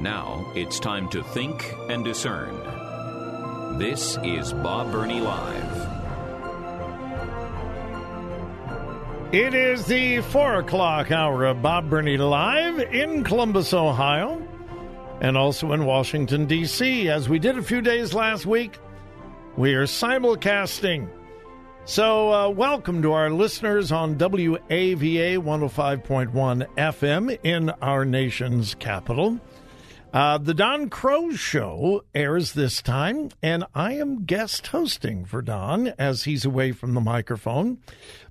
Now it's time to think and discern. This is Bob Burney Live. It is the four o'clock hour of Bob Burney Live in Columbus, Ohio, and also in Washington, D.C. As we did a few days last week, we are simulcasting. So, uh, welcome to our listeners on WAVA 105.1 FM in our nation's capital. Uh, the Don Crow Show airs this time, and I am guest hosting for Don as he's away from the microphone.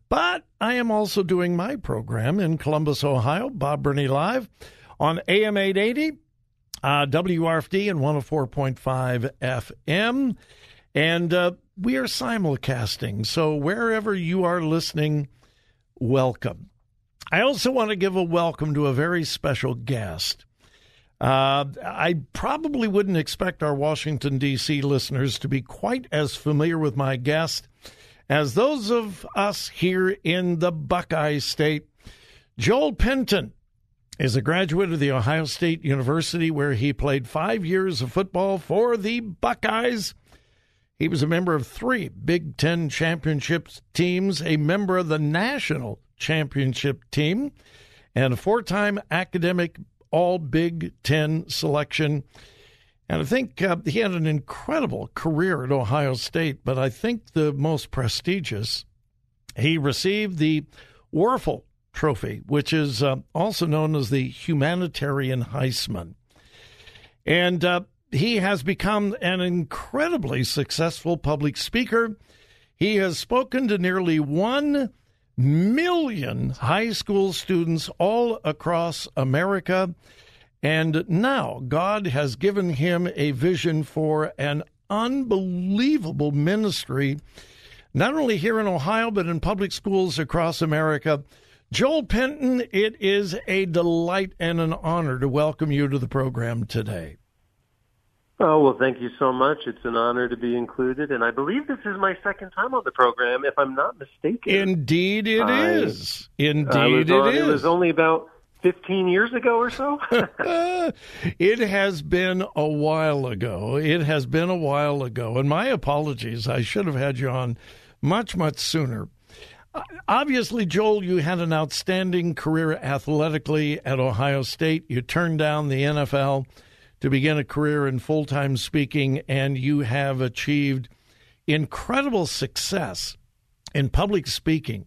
But I am also doing my program in Columbus, Ohio, Bob Burney Live on AM 880, uh, WRFD, and 104.5 FM. And uh, we are simulcasting. So wherever you are listening, welcome. I also want to give a welcome to a very special guest. Uh, I probably wouldn't expect our Washington, D.C. listeners to be quite as familiar with my guest as those of us here in the Buckeye State. Joel Penton is a graduate of the Ohio State University, where he played five years of football for the Buckeyes. He was a member of three Big Ten championship teams, a member of the national championship team, and a four time academic All Big Ten selection. And I think uh, he had an incredible career at Ohio State, but I think the most prestigious, he received the Wuerffel Trophy, which is uh, also known as the Humanitarian Heisman. And uh, he has become an incredibly successful public speaker. He has spoken to nearly 1 million high school students all across America. And now God has given him a vision for an unbelievable ministry, not only here in Ohio, but in public schools across America. Joel Penton, it is a delight and an honor to welcome you to the program today. Oh, well, thank you so much. It's an honor to be included. And I believe this is my second time on the program, if I'm not mistaken. Indeed, it I, is. Indeed, it on, is. It was only about 15 years ago or so? it has been a while ago. It has been a while ago. And my apologies. I should have had you on much, much sooner. Obviously, Joel, you had an outstanding career athletically at Ohio State. You turned down the NFL to begin a career in full time speaking, and you have achieved incredible success in public speaking.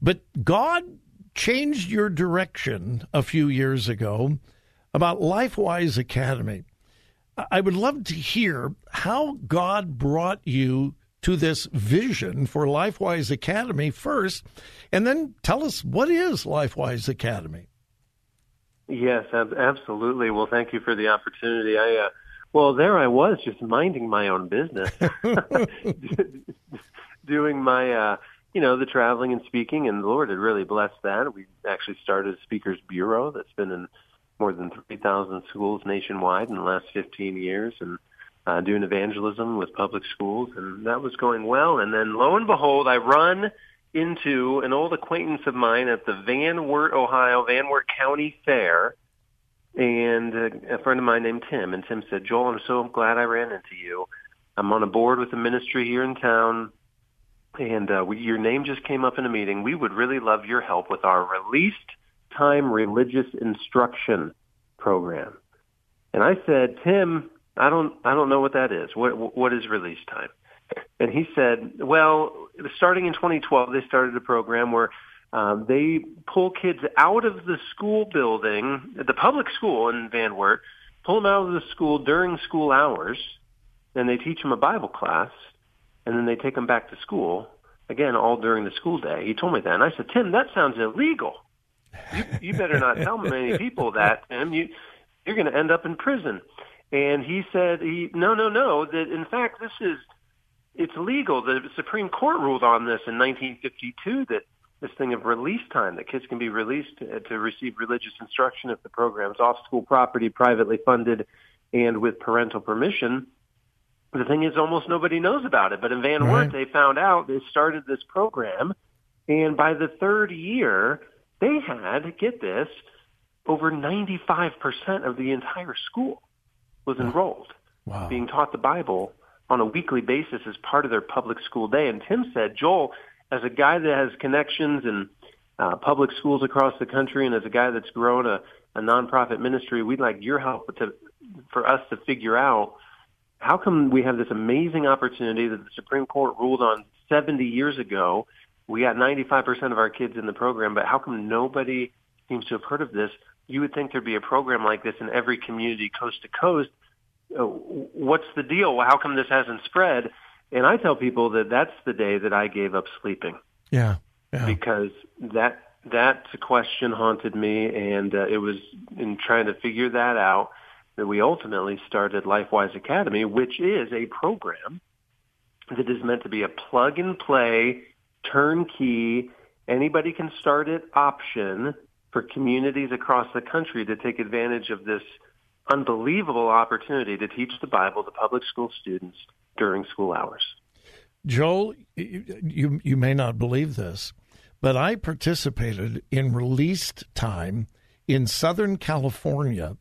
But God changed your direction a few years ago about LifeWise Academy. I would love to hear how God brought you to this vision for LifeWise Academy first, and then tell us what is LifeWise Academy. Yes, ab- absolutely. Well, thank you for the opportunity. I uh, well, there I was, just minding my own business, doing my, uh, you know, the traveling and speaking, and the Lord had really blessed that. We actually started a speakers bureau that's been in more than three thousand schools nationwide in the last fifteen years, and uh, doing evangelism with public schools, and that was going well. And then, lo and behold, I run into an old acquaintance of mine at the Van Wert, Ohio, Van Wert County Fair, and uh, a friend of mine named Tim. And Tim said, Joel, I'm so glad I ran into you. I'm on a board with a ministry here in town, and uh, we, your name just came up in a meeting. We would really love your help with our released time religious instruction program. And I said, Tim, I don't, I don't know what that is. What, what is release time? And he said, well, starting in 2012, they started a program where um, they pull kids out of the school building, the public school in Van Wert, pull them out of the school during school hours, and they teach them a Bible class, and then they take them back to school, again, all during the school day. He told me that. And I said, Tim, that sounds illegal. You, you better not tell many people that, Tim. You, you're going to end up in prison. And he said, he, no, no, no, that in fact this is, it's legal. The Supreme Court ruled on this in 1952 that this thing of release time, that kids can be released to, to receive religious instruction if the program's off school property, privately funded, and with parental permission. The thing is, almost nobody knows about it. But in Van Wert, they found out they started this program, and by the third year, they had get this over 95% of the entire school was enrolled, wow. being taught the Bible on a weekly basis as part of their public school day. And Tim said, Joel, as a guy that has connections in uh, public schools across the country, and as a guy that's grown a, a nonprofit ministry, we'd like your help to for us to figure out how come we have this amazing opportunity that the Supreme Court ruled on 70 years ago. We got 95% of our kids in the program, but how come nobody seems to have heard of this? You would think there'd be a program like this in every community coast to coast. Uh, what's the deal? How come this hasn't spread? And I tell people that that's the day that I gave up sleeping. Yeah. yeah. Because that that question haunted me, and uh, it was in trying to figure that out that we ultimately started LifeWise Academy, which is a program that is meant to be a plug and play, turnkey, anybody can start it option for communities across the country to take advantage of this unbelievable opportunity to teach the Bible to public school students during school hours. Joel, you you may not believe this, but I participated in released time in Southern California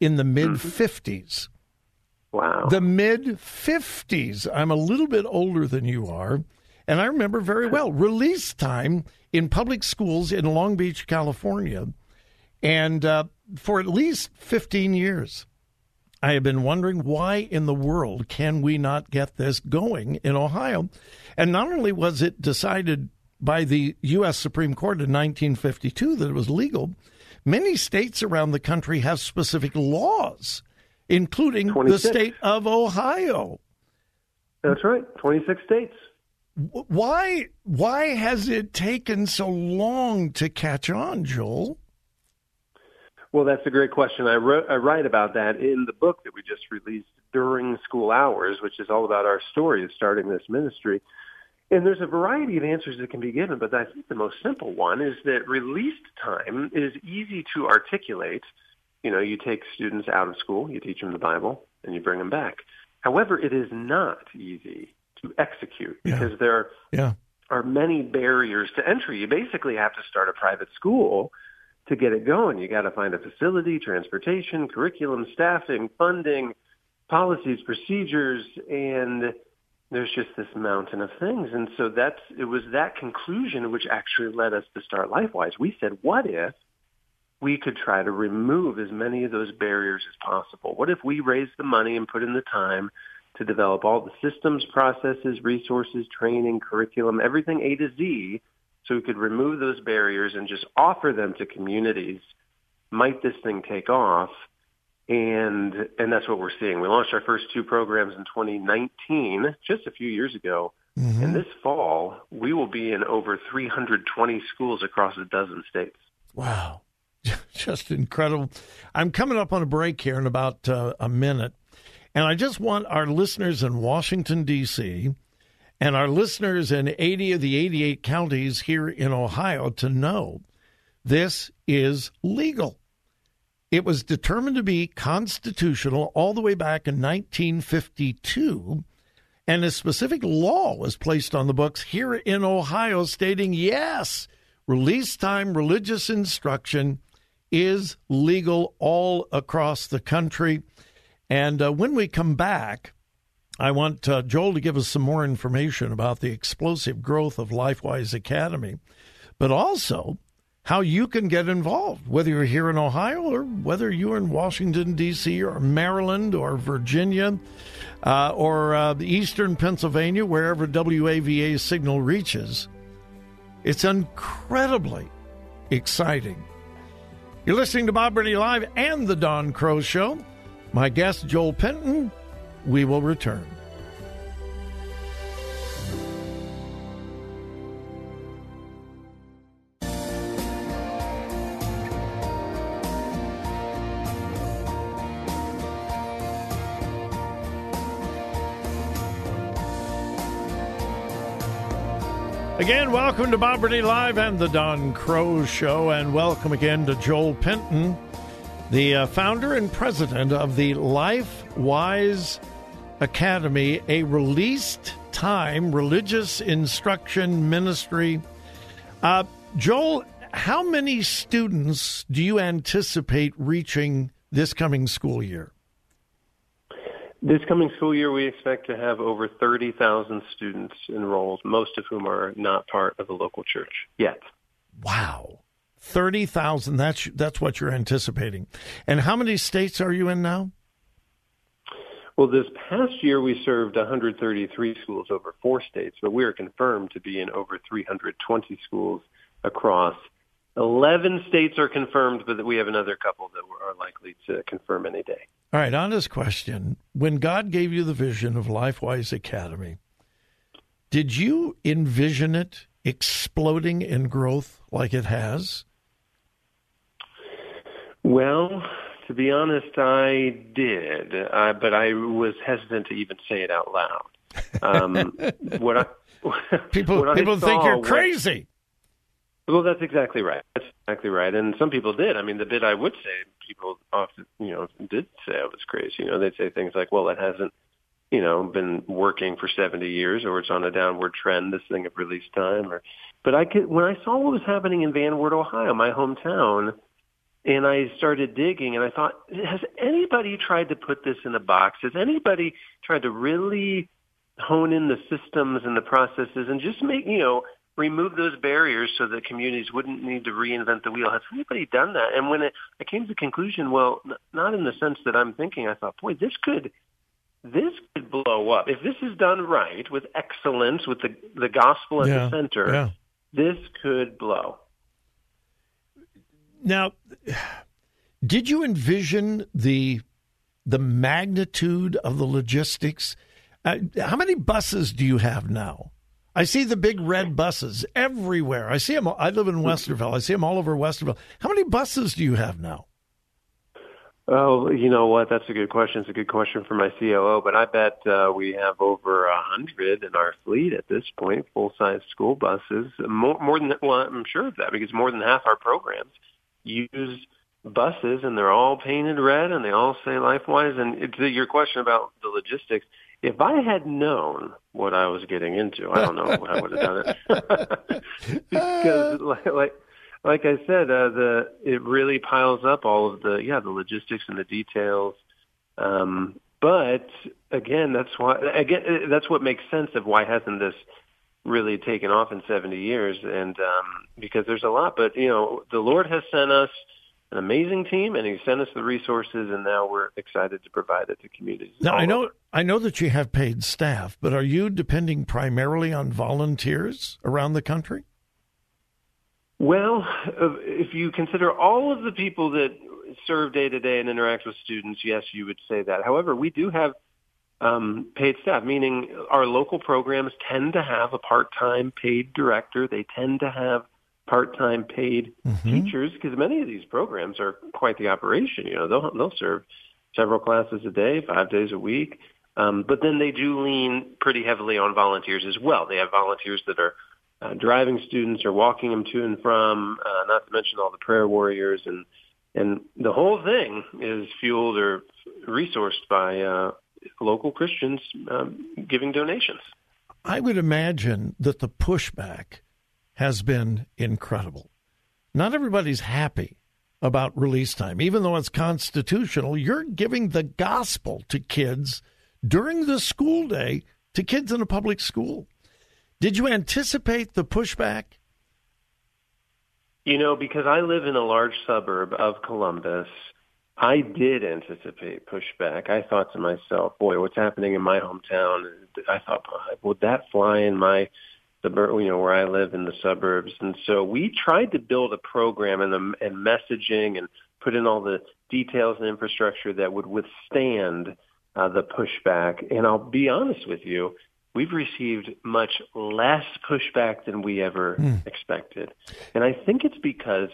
in the mm-hmm. mid 50s. Wow. The mid 50s. I'm a little bit older than you are. And I remember very well release time in public schools in Long Beach, California. And uh, for at least 15 years, I have been wondering why in the world can we not get this going in Ohio? And not only was it decided by the U.S. Supreme Court in 1952 that it was legal, Many states around the country have specific laws, including 26. the state of Ohio. That's right, 26 states. Why why has it taken so long to catch on, Joel? Well, that's a great question. I, wrote, I write about that in the book that we just released during school hours, which is all about our story of starting this ministry. And there's a variety of answers that can be given, but I think the most simple one is that released time is easy to articulate. You know, you take students out of school, you teach them the Bible, and you bring them back. However, it is not easy to execute yeah. because there yeah. are many barriers to entry. You basically have to start a private school to get it going. You got to find a facility, transportation, curriculum, staffing, funding, policies, procedures, and there's just this mountain of things. And so that's, it was that conclusion which actually led us to start LifeWise. We said, what if we could try to remove as many of those barriers as possible? What if we raised the money and put in the time to develop all the systems, processes, resources, training, curriculum, everything A to Z, so we could remove those barriers and just offer them to communities? Might this thing take off? and and that's what we're seeing. We launched our first two programs in 2019, just a few years ago. Mm-hmm. And this fall, we will be in over 320 schools across a dozen states. Wow. Just incredible. I'm coming up on a break here in about uh, a minute. And I just want our listeners in Washington, D.C., and our listeners in 80 of the 88 counties here in Ohio to know this is legal. It was determined to be constitutional all the way back in 1952, and a specific law was placed on the books here in Ohio stating yes, release time religious instruction is legal all across the country. And uh, when we come back, I want uh, Joel to give us some more information about the explosive growth of LifeWise Academy, but also how you can get involved, whether you're here in Ohio or whether you're in Washington, D.C., or Maryland, or Virginia, uh, or uh, Eastern Pennsylvania, wherever WAVA signal reaches. It's incredibly exciting. You're listening to Bob Burney Live and The Don Crow Show. My guest, Joel Penton we will return. Again, welcome to Bob Burney Live and the Don Crow Show, and welcome again to Joel Penton, the uh, founder and president of the Life Wise Academy, a released time religious instruction ministry. Uh, Joel, how many students do you anticipate reaching this coming school year? This coming school year, we expect to have over 30,000 students enrolled, most of whom are not part of the local church yet. Wow. 30,000 that's that's what you're anticipating. And how many states are you in now? Well, this past year we served 133 schools over four states, but we are confirmed to be in over 320 schools across 11 states are confirmed, but we have another couple that are likely to confirm any day. All right, on this question, when God gave you the vision of LifeWise Academy, did you envision it exploding in growth like it has? Well, to be honest, I did, uh, but I was hesitant to even say it out loud. Um, what I, people what people I think you're crazy. Well, that's exactly right. That's exactly right. And some people did. I mean, the bit I would say, people often, you know, did say I was crazy. You know, they'd say things like, "Well, it hasn't, you know, been working for 70 years, or it's on a downward trend. This thing of release time." Or, but I could when I saw what was happening in Van Wert, Ohio, my hometown, and I started digging, and I thought, has anybody tried to put this in a box? Has anybody tried to really hone in the systems and the processes and just make, you know, remove those barriers so that communities wouldn't need to reinvent the wheel. Has anybody done that? And when it, I came to the conclusion, well, not in the sense that I'm thinking, I thought, boy, this could, this could blow up if this is done right with excellence, with the the gospel at Yeah, the center. yeah. This could blow. Now, did you envision the the magnitude of the logistics? Uh, how many buses do you have now? I see the big red buses everywhere. I see them. I live in Westerville. I see them all over Westerville. How many buses do you have now? Oh, you know what? That's a good question. It's a good question for my COO, but I bet uh, we have over a hundred in our fleet at this point, full-size school buses. More, more than well, I'm sure of that because more than half our programs use buses, and they're all painted red, and they all say LifeWise. And to your question about the logistics, if I had known what I was getting into, I don't know what I would have done it. because, like, like like I said, uh, the it really piles up all of the yeah the logistics and the details. Um, but again, that's why again that's what makes sense of why hasn't this really taken off in 70 years and um, because there's a lot. But you know, the Lord has sent us an amazing team, and He sent us the resources, and now we're excited to provide it to communities. Now I know over. I know that you have paid staff, but are you depending primarily on volunteers around the country? Well, if you consider all of the people that serve day to day and interact with students, yes, you would say that. However, we do have um, paid staff, meaning our local programs tend to have a part-time paid director. They tend to have part-time paid teachers because many of these programs are quite the operation. You know, they'll they'll serve several classes a day, five days a week. Um, but then they do lean pretty heavily on volunteers as well. They have volunteers that are uh, driving students or walking them to and from, uh, not to mention all the prayer warriors and and the whole thing is fueled or resourced by uh, local Christians um, giving donations. I would imagine that the pushback has been incredible. Not everybody's happy about release time, even though it's constitutional. You're giving the gospel to kids during the school day to kids in a public school. Did you anticipate the pushback? You know, because I live in a large suburb of Columbus, I did anticipate pushback. I thought to myself, boy, what's happening in my hometown? I thought, would that fly in my suburb, you know, where I live in the suburbs? And so we tried to build a program and, the, and messaging and put in all the details and infrastructure that would withstand uh, the pushback. And I'll be honest with you, we've received much less pushback than we ever expected. And I think it's because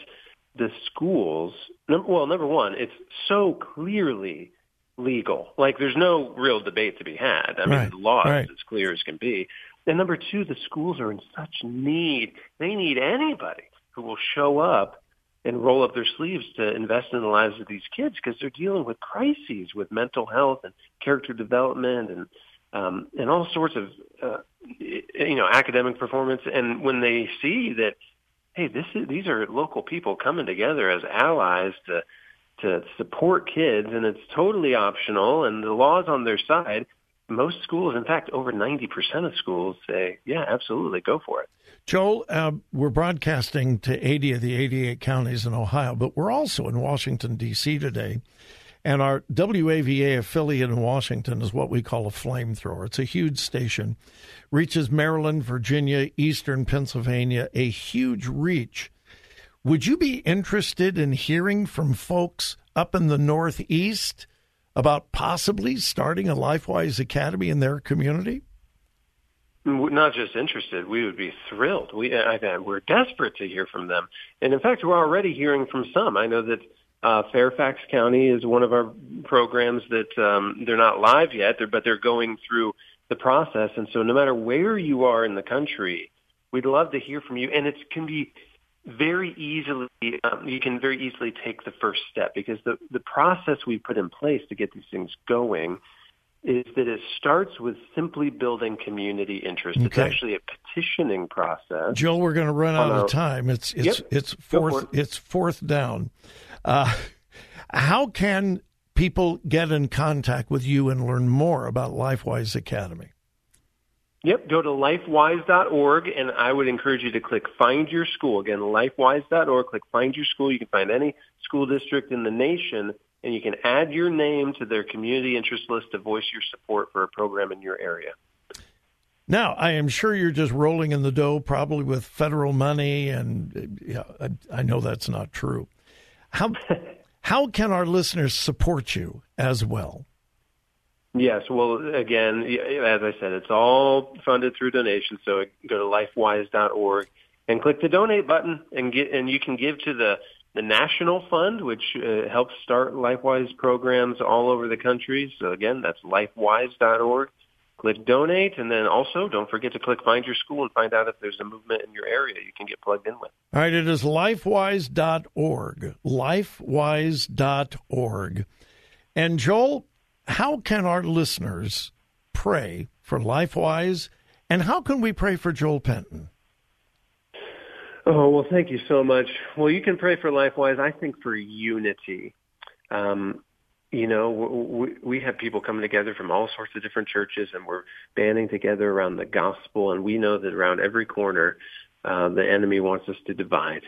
the schools, number, well, number one, it's so clearly legal. Like there's no real debate to be had. I mean, Right, the law right. is as clear as can be. And number two, the schools are in such need. They need anybody who will show up and roll up their sleeves to invest in the lives of these kids because they're dealing with crises with mental health and character development and um, and all sorts of uh, you know academic performance. And when they see that, hey, this is, these are local people coming together as allies to to support kids, and it's totally optional, and the law's on their side. Most schools, in fact, over 90% of schools say, yeah, absolutely, go for it. Joel, uh, we're broadcasting to 80 of the 88 counties in Ohio, but we're also in Washington, D.C. today. And our WAVA affiliate in Washington is what we call a flamethrower. It's a huge station, reaches Maryland, Virginia, Eastern Pennsylvania, a huge reach. Would you be interested in hearing from folks up in the Northeast about possibly starting a LifeWise Academy in their community? not just interested, we would be thrilled. We, I, we're desperate to hear from them, and in fact, we're already hearing from some. I know that uh, Fairfax County is one of our programs that um, they're not live yet, they're, but they're going through the process. And so, no matter where you are in the country, we'd love to hear from you, and it can be very easily um, you can very easily take the first step because the the process we put in place to get these things going is that it starts with simply building community interest. Okay. It's actually a petitioning process. Joel, we're going to run out of time. It's it's yep. it's fourth it. it's fourth down. Uh, how can people get in contact with you and learn more about LifeWise Academy? Yep, go to lifewise.org, and I would encourage you to click Find Your School. Again, lifewise.org, click Find Your School. You can find any school district in the nation and you can add your name to their community interest list to voice your support for a program in your area. Now, I am sure you're just rolling in the dough, probably with federal money, and yeah, I, I know that's not true. How how can our listeners support you as well? Yes, well, again, as I said, it's all funded through donations. So go to lifewise.org and click the donate button, and get and you can give to the the National Fund, which uh, helps start LifeWise programs all over the country. So again, that's lifewise.org. Click donate, and then also don't forget to click find your school and find out if there's a movement in your area you can get plugged in with. All right, it is lifewise.org. Lifewise.org. And Joel, how can our listeners pray for LifeWise, and how can we pray for Joel Penton? Oh, well, thank you so much. Well, you can pray for LifeWise, I think, for unity. Um, you know, we, we have people coming together from all sorts of different churches, and we're banding together around the gospel. And we know that around every corner, uh, the enemy wants us to divide.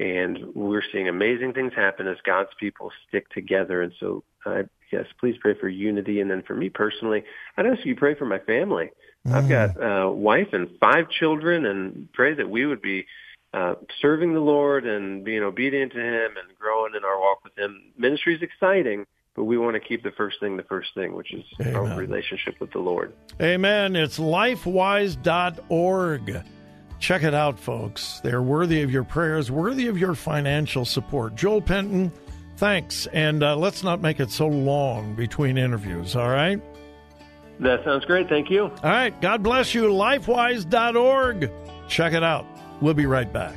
And we're seeing amazing things happen as God's people stick together. And so, uh, yes, please pray for unity. And then for me personally, I'd ask you pray for my family. Mm. I've got a wife and five children, and pray that we would be uh, serving the Lord and being obedient to Him and growing in our walk with Him. Ministry is exciting, but we want to keep the first thing the first thing, which is Amen. our relationship with the Lord. Amen. It's lifewise.org. Check it out, folks. They're worthy of your prayers, worthy of your financial support. Joel Penton, thanks. And uh, let's not make it so long between interviews, all right? That sounds great. Thank you. All right. God bless you. Lifewise.org. Check it out. We'll be right back.